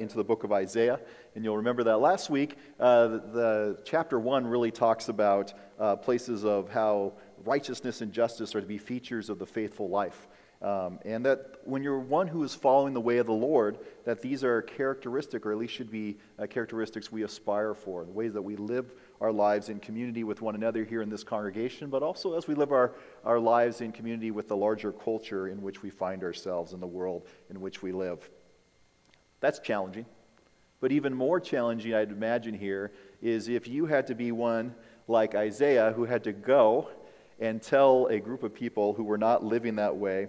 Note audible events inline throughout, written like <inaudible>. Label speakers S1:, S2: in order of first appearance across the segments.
S1: into the book of Isaiah. And you'll remember that last week, uh, the, the, chapter one really talks about uh, places of how righteousness and justice are to be features of the faithful life. Um, and that when you're one who is following the way of the Lord, that these are characteristic, or at least should be uh, characteristics we aspire for, the ways that we live our lives in community with one another here in this congregation, but also as we live our, our lives in community with the larger culture in which we find ourselves in the world in which we live. That's challenging. But even more challenging, I'd imagine, here is if you had to be one like Isaiah who had to go and tell a group of people who were not living that way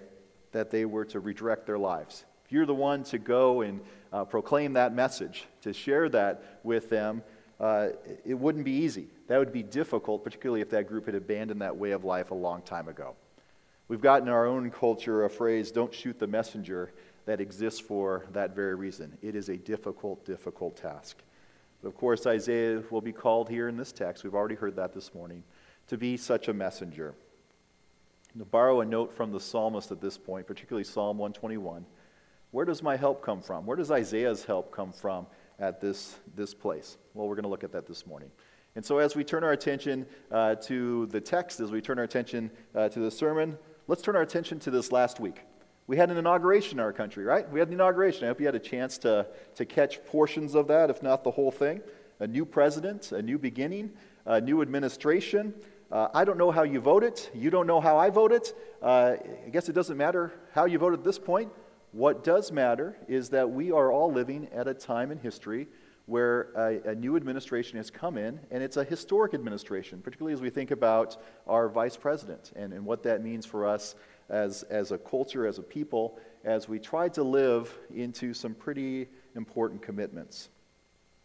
S1: that they were to redirect their lives. If you're the one to go and uh, proclaim that message, to share that with them, uh, it wouldn't be easy. That would be difficult, particularly if that group had abandoned that way of life a long time ago. We've got in our own culture a phrase, don't shoot the messenger that exists for that very reason. It is a difficult, difficult task. But of course, Isaiah will be called here in this text, we've already heard that this morning, to be such a messenger. to borrow a note from the psalmist at this point, particularly Psalm 121, where does my help come from? Where does Isaiah's help come from at this, this place? Well, we're going to look at that this morning. And so, as we turn our attention uh, to the text, as we turn our attention uh, to the sermon, let's turn our attention to this last week. We had an inauguration in our country, right? We had an inauguration. I hope you had a chance to, to catch portions of that, if not the whole thing. A new president, a new beginning, a new administration. Uh, I don't know how you voted. You don't know how I voted. Uh, I guess it doesn't matter how you voted at this point. What does matter is that we are all living at a time in history where a, a, new administration has come in, and it's a historic administration, particularly as we think about our vice president and, and what that means for us as, as a culture, as a people, as we try to live into some pretty important commitments.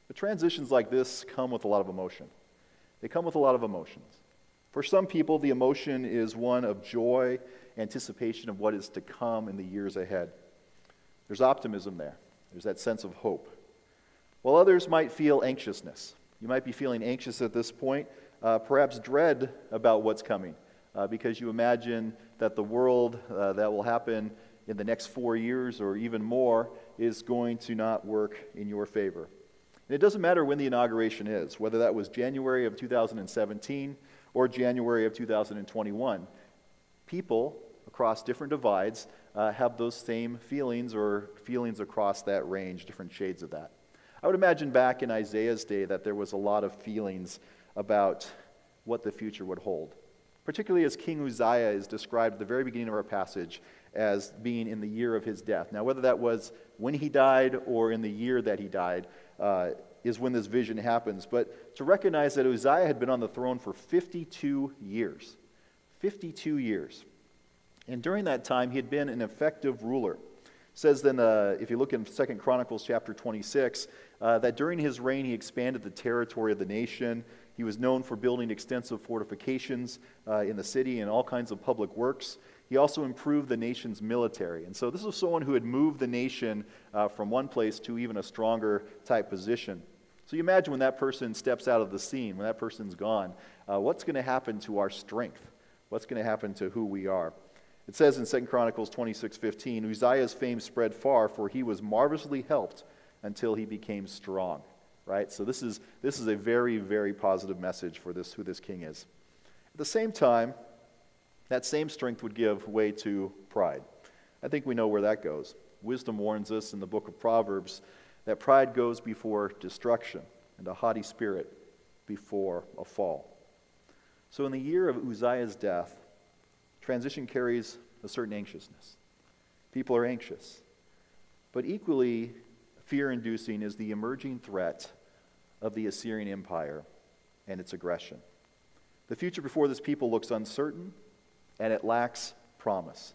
S1: But transitions like this come with a lot of emotion. They come with a lot of emotions. For some people, the emotion is one of joy, anticipation of what is to come in the years ahead. There's optimism there, there's that sense of hope. While others might feel anxiousness. You might be feeling anxious at this point, uh, perhaps dread about what's coming uh, because you imagine that the world uh, that will happen in the next four years or even more is going to not work in your favor. And it doesn't matter when the inauguration is, whether that was January of 2017 or January of 2021. People across different divides uh, have those same feelings or feelings across that range, different shades of that. I would imagine back in Isaiah's day that there was a lot of feelings about what the future would hold particularly as King Uzziah is described at the very beginning of our passage as being in the year of his death. Now, whether that was when he died or in the year that he died, uh, is when this vision happens. But to recognize that Uzziah had been on the throne for 52 years. 52 years. And during that time, he had been an effective ruler. It says then, uh, if you look in Second Chronicles chapter 26, uh, that during his reign he expanded the territory of the nation. He was known for building extensive fortifications uh, in the city and all kinds of public works. He also improved the nation's military. And so, this was someone who had moved the nation uh, from one place to even a stronger type position. So, you imagine when that person steps out of the scene, when that person's gone, uh, what's going to happen to our strength? What's going to happen to who we are? It says in 2 Chronicles 26 15, Uzziah's fame spread far, for he was marvelously helped until he became strong right? So this is, this is a very, very positive message for this, who this king is. At the same time, that same strength would give way to pride. I think we know where that goes. Wisdom warns us in the book of Proverbs that pride goes before destruction and a haughty spirit before a fall. So, in the year of Uzziah's death, transition carries a certain anxiousness. People are anxious. But equally fear inducing is the emerging threat of the Assyrian Empire and its aggression. The future before this people looks uncertain and it lacks promise.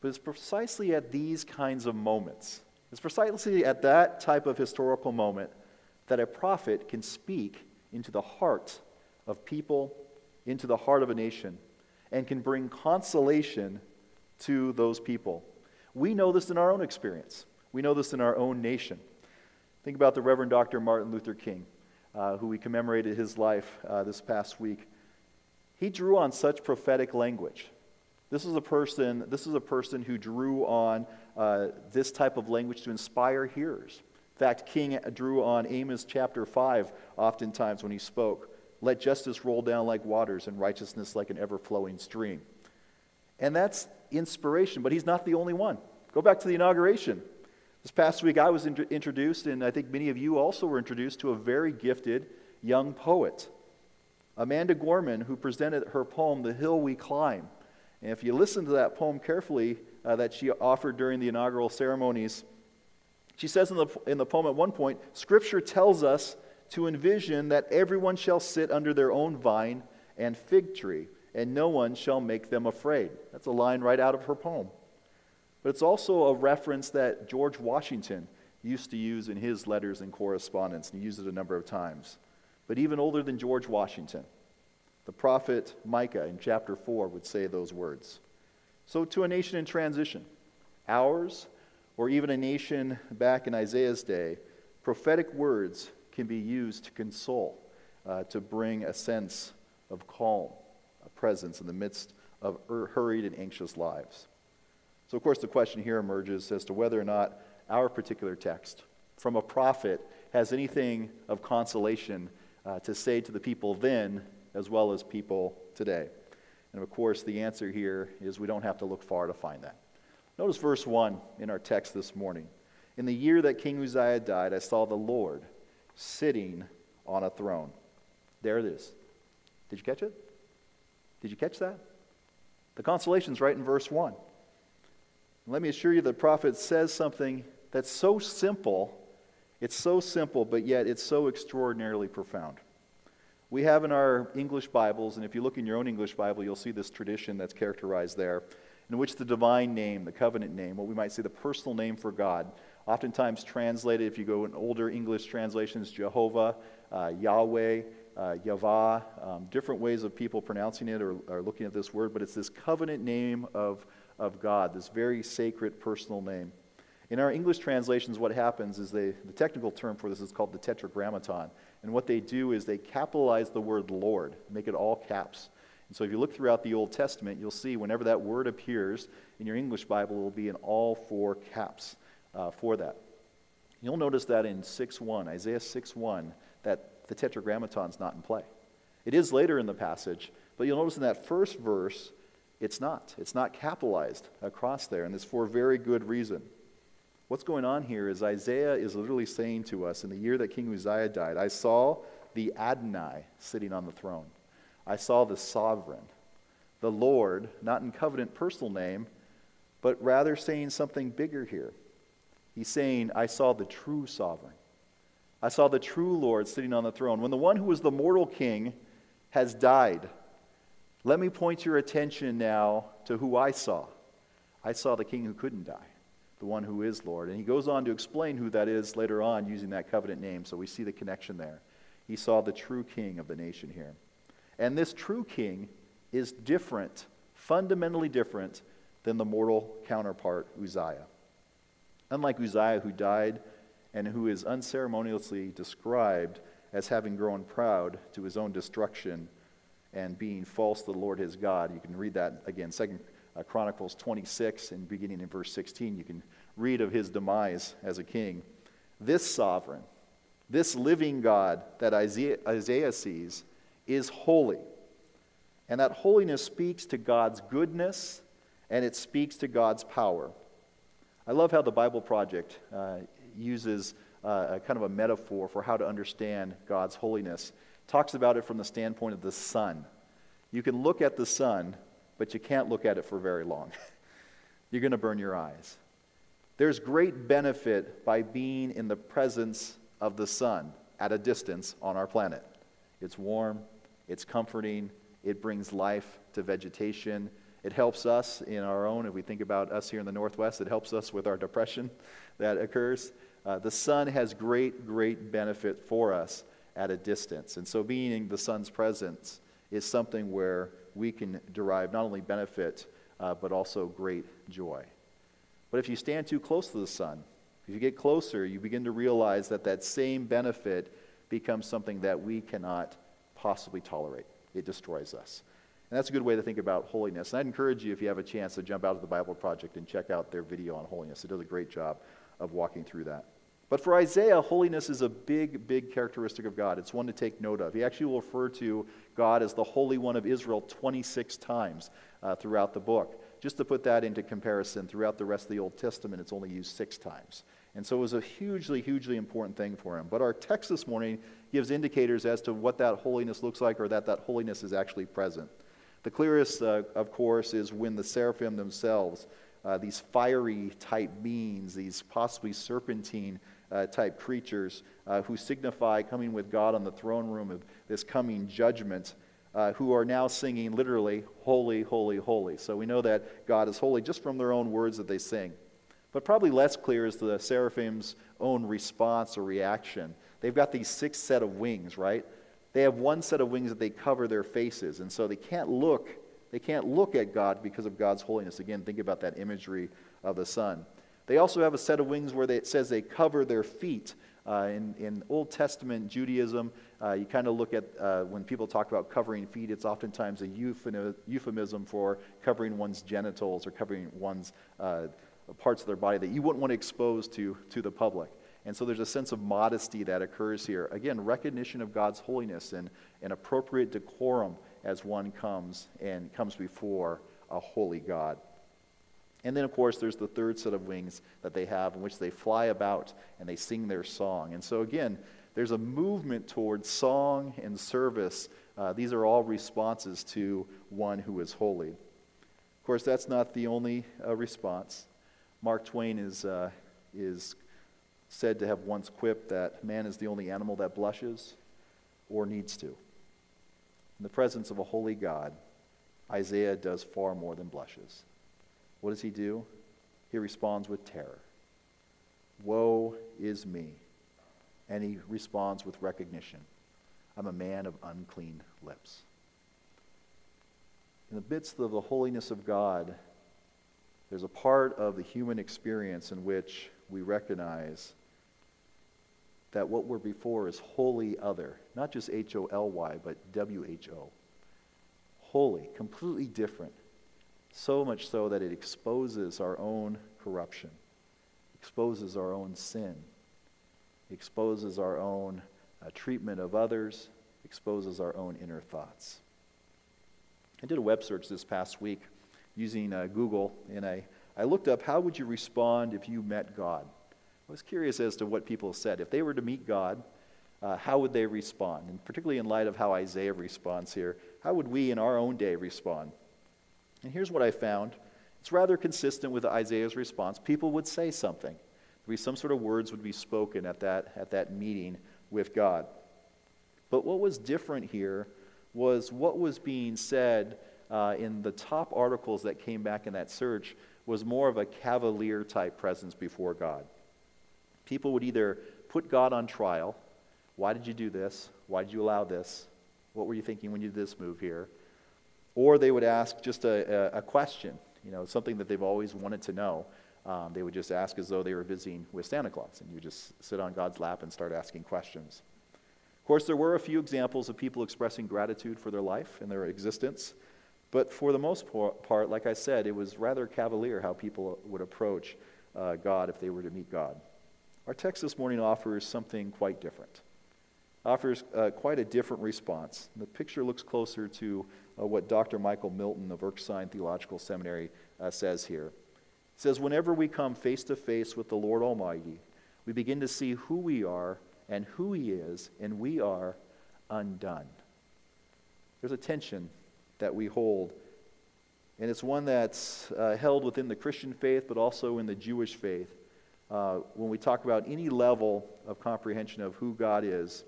S1: But it's precisely at these kinds of moments, it's precisely at that type of historical moment that a prophet can speak into the heart of people, into the heart of a nation, and can bring consolation to those people. We know this in our own experience. We know this in our own nation. Think about the Reverend Dr. Martin Luther King, uh, who we commemorated his life uh, this past week. He drew on such prophetic language. This is a person, this is a person who drew on uh, this type of language to inspire hearers. In fact, King drew on Amos chapter 5 oftentimes when he spoke. Let justice roll down like waters and righteousness like an ever flowing stream. And that's inspiration, but he's not the only one. Go back to the inauguration. This past week, I was int- introduced, and I think many of you also were introduced to a very gifted young poet, Amanda Gorman, who presented her poem, The Hill We Climb. And if you listen to that poem carefully, uh, that she offered during the inaugural ceremonies, she says in the, in the poem at one point Scripture tells us to envision that everyone shall sit under their own vine and fig tree, and no one shall make them afraid. That's a line right out of her poem. But it's also a reference that George Washington used to use in his letters and correspondence, and he used it a number of times. But even older than George Washington, the prophet Micah in chapter 4 would say those words. So, to a nation in transition, ours, or even a nation back in Isaiah's day, prophetic words can be used to console, uh, to bring a sense of calm, a presence in the midst of hurried and anxious lives. So, of course, the question here emerges as to whether or not our particular text from a prophet has anything of consolation uh, to say to the people then as well as people today. And of course, the answer here is we don't have to look far to find that. Notice verse 1 in our text this morning. In the year that King Uzziah died, I saw the Lord sitting on a throne. There it is. Did you catch it? Did you catch that? The consolation's right in verse 1. Let me assure you, the prophet says something that's so simple. It's so simple, but yet it's so extraordinarily profound. We have in our English Bibles, and if you look in your own English Bible, you'll see this tradition that's characterized there, in which the divine name, the covenant name, what we might say the personal name for God, oftentimes translated, if you go in older English translations, Jehovah, uh, Yahweh, uh, Yahweh, um, different ways of people pronouncing it or, or looking at this word, but it's this covenant name of, of God, this very sacred personal name. In our English translations, what happens is they, the technical term for this is called the tetragrammaton. And what they do is they capitalize the word Lord, make it all caps. And so if you look throughout the Old Testament, you'll see whenever that word appears in your English Bible, it will be in all four caps uh, for that. You'll notice that in 6.1, Isaiah 6.1, that the tetragrammaton's not in play. It is later in the passage, but you'll notice in that first verse, it's not. It's not capitalized across there, and it's for a very good reason. What's going on here is Isaiah is literally saying to us in the year that King Uzziah died, I saw the Adonai sitting on the throne. I saw the sovereign, the Lord, not in covenant personal name, but rather saying something bigger here. He's saying, I saw the true sovereign. I saw the true Lord sitting on the throne. When the one who was the mortal king has died, let me point your attention now to who I saw. I saw the king who couldn't die, the one who is Lord. And he goes on to explain who that is later on using that covenant name. So we see the connection there. He saw the true king of the nation here. And this true king is different, fundamentally different than the mortal counterpart, Uzziah. Unlike Uzziah, who died and who is unceremoniously described as having grown proud to his own destruction and being false to the Lord his God. You can read that again, Second uh, Chronicles 26, and beginning in verse 16, you can read of his demise as a king. This sovereign, this living God that Isaiah, Isaiah sees, is holy. And that holiness speaks to God's goodness and it speaks to God's power. I love how the Bible Project uh, uses uh, kind of a metaphor for how to understand God's holiness. Talks about it from the standpoint of the sun. You can look at the sun, but you can't look at it for very long. <laughs> You're going to burn your eyes. There's great benefit by being in the presence of the sun at a distance on our planet. It's warm, it's comforting, it brings life to vegetation, it helps us in our own, if we think about us here in the Northwest, it helps us with our depression <laughs> that occurs. Uh, the sun has great, great benefit for us at a distance. And so being in the sun's presence is something where we can derive not only benefit, uh, but also great joy. But if you stand too close to the sun, if you get closer, you begin to realize that that same benefit becomes something that we cannot possibly tolerate. It destroys us. And that's a good way to think about holiness. And I'd encourage you, if you have a chance, to jump out to the Bible Project and check out their video on holiness. It does a great job of walking through that. But for Isaiah, holiness is a big, big characteristic of God. It's one to take note of. He actually will refer to God as the Holy One of Israel 26 times uh, throughout the book. Just to put that into comparison, throughout the rest of the Old Testament, it's only used six times. And so it was a hugely, hugely important thing for him. But our text this morning gives indicators as to what that holiness looks like or that that holiness is actually present. The clearest, uh, of course, is when the seraphim themselves, uh, these fiery type beings, these possibly serpentine uh, type creatures uh, who signify coming with God on the throne room of this coming judgment, uh, who are now singing literally, Holy, Holy, Holy. So we know that God is holy just from their own words that they sing. But probably less clear is the seraphim's own response or reaction. They've got these six set of wings, right? They have one set of wings that they cover their faces, and so they can't look. They can't look at God because of God's holiness. Again, think about that imagery of the sun. They also have a set of wings where they, it says they cover their feet. Uh, in, in, Old Testament Judaism, uh, you kind of look at uh, when people talk about covering feet, it's oftentimes a euphemism for covering one's genitals or covering one's uh, parts of their body that you wouldn't want to expose to, to the public. And so there's a sense of modesty that occurs here. Again, recognition of God's holiness and, and appropriate decorum as one comes and comes before a holy God. And then, of course, there's the third set of wings that they have in which they fly about and they sing their song. And so, again, there's a movement towards song and service. Uh, these are all responses to one who is holy. Of course, that's not the only uh, response. Mark Twain is, uh, is said to have once quipped that man is the only animal that blushes or needs to. In the presence of a holy God, Isaiah does far more than blushes. What does he do? He responds with terror. Woe is me. And he responds with recognition I'm a man of unclean lips. In the midst of the holiness of God, there's a part of the human experience in which we recognize that what we're before is wholly other. Not just H O L Y, but W H O. Holy, completely different so much so that it exposes our own corruption, exposes our own sin, exposes our own uh, treatment of others, exposes our own inner thoughts. I did a web search this past week using uh, Google, and I, I looked up how would you respond if you met God? I was curious as to what people said. If they were to meet God, uh, how would they respond? And particularly in light of how Isaiah responds here, how would we in our own day respond? And here's what I found it's rather consistent with Isaiah's response. People would say something. There'd be some sort of words would be spoken at that, at that meeting with God. But what was different here was what was being said uh, in the top articles that came back in that search was more of a cavalier type presence before God. People would either put God on trial. Why did you do this? Why did you allow this? What were you thinking when you did this move here? Or they would ask just a, a, a question, you know, something that they've always wanted to know. Um, they would just ask as though they were visiting with Santa Claus, and you just sit on God's lap and start asking questions. Of course, there were a few examples of people expressing gratitude for their life and their existence, but for the most part, like I said, it was rather cavalier how people would approach uh, God if they were to meet God. Our text this morning offers something quite different offers uh, quite a different response. The picture looks closer to uh, what Dr. Michael Milton of Erskine Theological Seminary uh, says here. He says, Whenever we come face to face with the Lord Almighty, we begin to see who we are and who He is, and we are undone. There's a tension that we hold, and it's one that's uh, held within the Christian faith, but also in the Jewish faith. Uh, when we talk about any level of comprehension of who God is,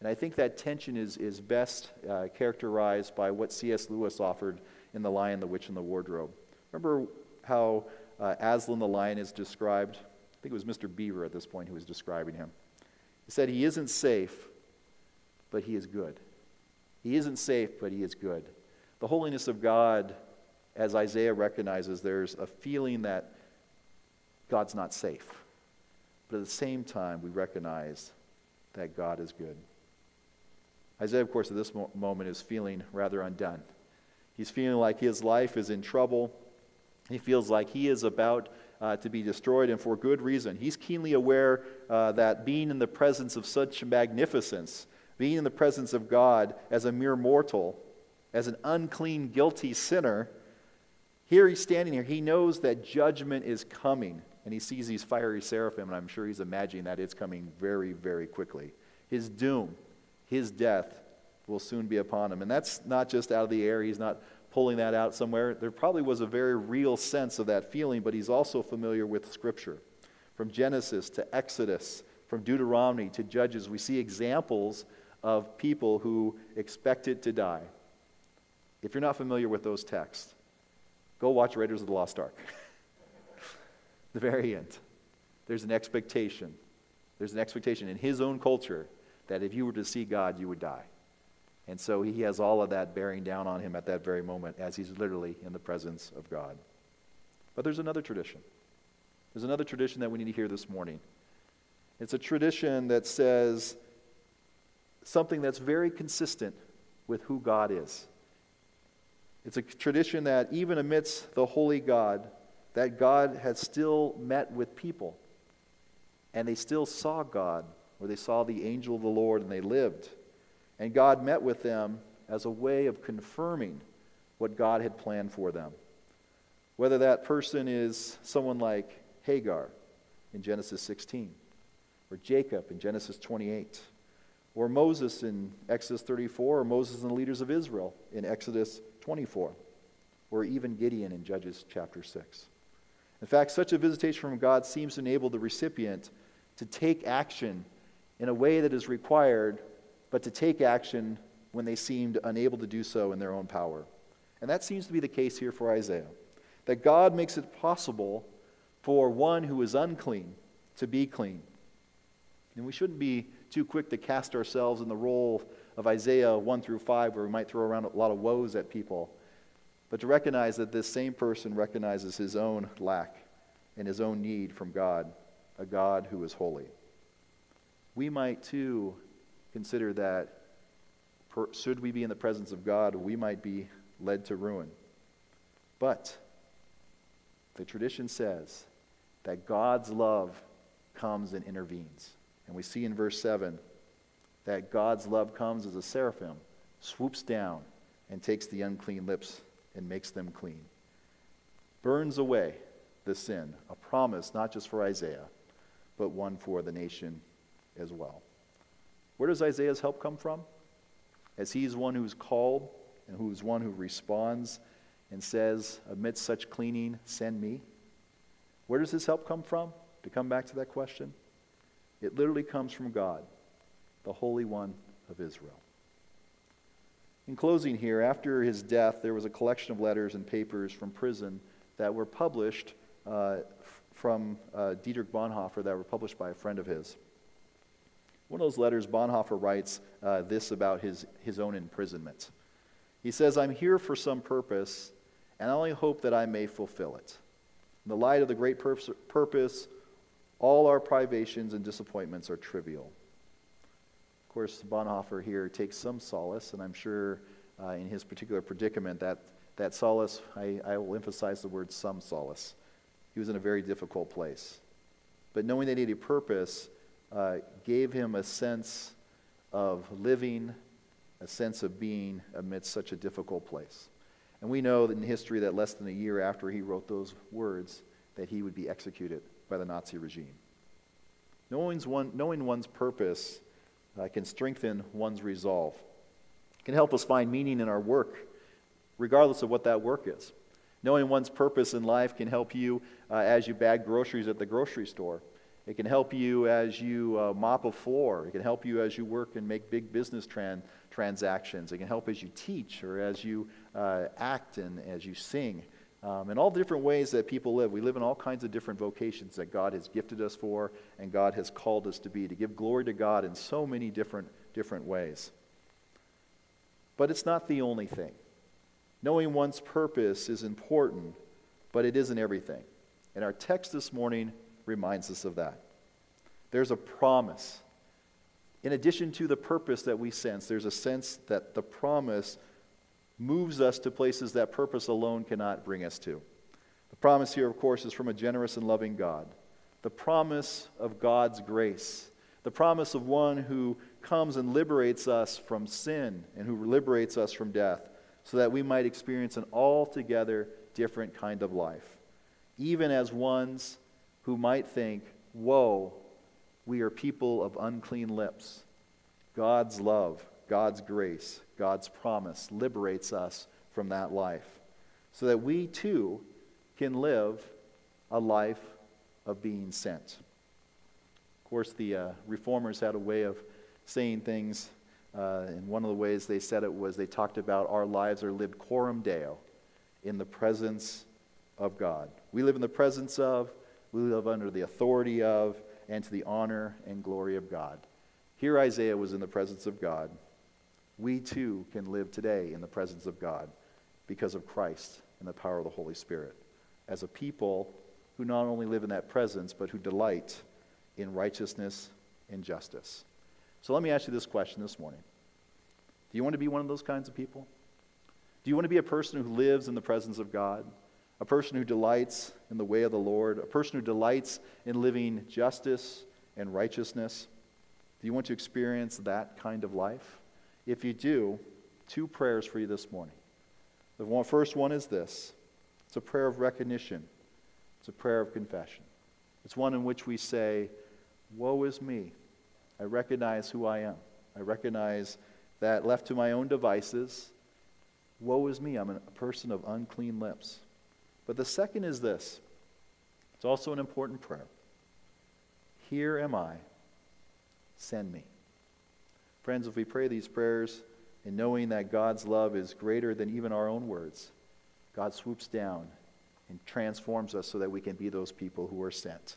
S1: and I think that tension is, is best uh, characterized by what C.S. Lewis offered in The Lion, the Witch, and the Wardrobe. Remember how uh, Aslan the lion is described? I think it was Mr. Beaver at this point who was describing him. He said, He isn't safe, but he is good. He isn't safe, but he is good. The holiness of God, as Isaiah recognizes, there's a feeling that God's not safe. But at the same time, we recognize that God is good. Isaiah, of course, at this mo- moment is feeling rather undone. He's feeling like his life is in trouble. He feels like he is about uh, to be destroyed, and for good reason. He's keenly aware uh, that being in the presence of such magnificence, being in the presence of God as a mere mortal, as an unclean, guilty sinner, here he's standing here. He knows that judgment is coming, and he sees these fiery seraphim, and I'm sure he's imagining that it's coming very, very quickly. His doom, his death, will soon be upon him. And that's not just out of the air. He's not pulling that out somewhere. There probably was a very real sense of that feeling, but he's also familiar with Scripture. From Genesis to Exodus, from Deuteronomy to Judges, we see examples of people who expected to die. If you're not familiar with those texts, go watch Raiders of the Lost Ark. <laughs> the very end. There's an expectation. There's an expectation in his own culture that if you were to see God, you would die. And so he has all of that bearing down on him at that very moment as he's literally in the presence of God. But there's another tradition. There's another tradition that we need to hear this morning. It's a tradition that says something that's very consistent with who God is. It's a tradition that even amidst the holy God, that God has still met with people. And they still saw God, or they saw the angel of the Lord and they lived. And God met with them as a way of confirming what God had planned for them. Whether that person is someone like Hagar in Genesis 16, or Jacob in Genesis 28, or Moses in Exodus 34, or Moses and the leaders of Israel in Exodus 24, or even Gideon in Judges chapter 6. In fact, such a visitation from God seems to enable the recipient to take action in a way that is required but to take action when they seemed unable to do so in their own power. And that seems to be the case here for Isaiah. That God makes it possible for one who is unclean to be clean. And we shouldn't be too quick to cast ourselves in the role of Isaiah 1 through 5, where we might throw around a lot of woes at people, but to recognize that this same person recognizes his own lack and his own need from God, a God who is holy. We might too consider that per, should we be in the presence of God, we might be led to ruin. But the tradition says that God's love comes and intervenes. And we see in verse 7 that God's love comes as a seraphim, swoops down, and takes the unclean lips and makes them clean. Burns away the sin, a promise not just for Isaiah, but one for the nation as well. Where does Isaiah's help come from? As he's one who's called and who's one who responds and says, Amidst such cleaning, send me. Where does his help come from? To come back to that question, it literally comes from God, the Holy One of Israel. In closing here, after his death, there was a collection of letters and papers from prison that were published uh, from uh, Dietrich Bonhoeffer that were published by a friend of his. One of those letters, Bonhoeffer writes uh, this about his, his own imprisonment. He says, I'm here for some purpose, and I only hope that I may fulfill it. In the light of the great pur- purpose, all our privations and disappointments are trivial. Of course, Bonhoeffer here takes some solace, and I'm sure uh, in his particular predicament that, that solace, I, I will emphasize the word some solace. He was in a very difficult place. But knowing that he had a purpose, uh, gave him a sense of living, a sense of being amidst such a difficult place. And we know in history that less than a year after he wrote those words, that he would be executed by the Nazi regime. Knowing, one, knowing one's purpose uh, can strengthen one's resolve, can help us find meaning in our work, regardless of what that work is. Knowing one's purpose in life can help you uh, as you bag groceries at the grocery store. It can help you as you uh, mop a floor. It can help you as you work and make big business tran- transactions. It can help as you teach or as you uh, act and as you sing. Um, and all the different ways that people live. We live in all kinds of different vocations that God has gifted us for and God has called us to be, to give glory to God in so many different, different ways. But it's not the only thing. Knowing one's purpose is important, but it isn't everything. And our text this morning reminds us of that. There's a promise. In addition to the purpose that we sense, there's a sense that the promise moves us to places that purpose alone cannot bring us to. The promise here, of course, is from a generous and loving God. The promise of God's grace. The promise of one who comes and liberates us from sin and who liberates us from death so that we might experience an altogether different kind of life. Even as ones who might think, Woe, we are people of unclean lips. God's love, God's grace, God's promise liberates us from that life so that we too can live a life of being sent. Of course, the uh, reformers had a way of saying things, uh, and one of the ways they said it was they talked about our lives are lived coram deo, in the presence of God. We live in the presence of, we live under the authority of, and to the honor and glory of God. Here Isaiah was in the presence of God. We too can live today in the presence of God because of Christ and the power of the Holy Spirit. As a people who not only live in that presence, but who delight in righteousness and justice. So let me ask you this question this morning Do you want to be one of those kinds of people? Do you want to be a person who lives in the presence of God? A person who delights in the way of the Lord? A person who delights in living justice and righteousness? Do you want to experience that kind of life? If you do, two prayers for you this morning. The one, first one is this it's a prayer of recognition, it's a prayer of confession. It's one in which we say, Woe is me. I recognize who I am. I recognize that left to my own devices, woe is me. I'm a person of unclean lips. But the second is this it's also an important prayer. Here am I. Send me. Friends, if we pray these prayers and knowing that God's love is greater than even our own words, God swoops down and transforms us so that we can be those people who are sent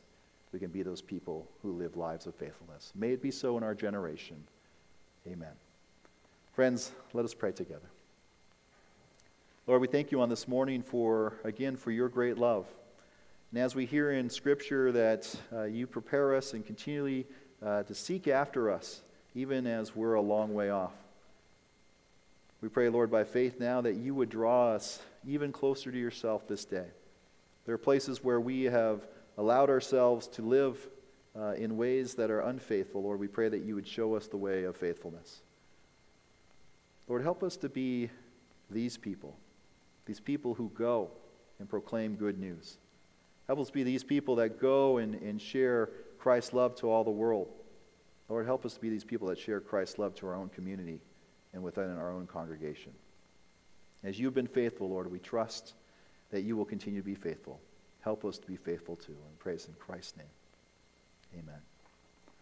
S1: we can be those people who live lives of faithfulness. May it be so in our generation. Amen. Friends, let us pray together. Lord, we thank you on this morning for, again, for your great love. And as we hear in Scripture that uh, you prepare us and continually uh, to seek after us, even as we're a long way off. We pray, Lord, by faith now that you would draw us even closer to yourself this day. There are places where we have allowed ourselves to live uh, in ways that are unfaithful, Lord, we pray that you would show us the way of faithfulness. Lord, help us to be these people, these people who go and proclaim good news. Help us be these people that go and, and share Christ's love to all the world. Lord, help us to be these people that share Christ's love to our own community and within our own congregation. As you've been faithful, Lord, we trust that you will continue to be faithful. Help us too be faithful to. And praise in Christ's name. Amen.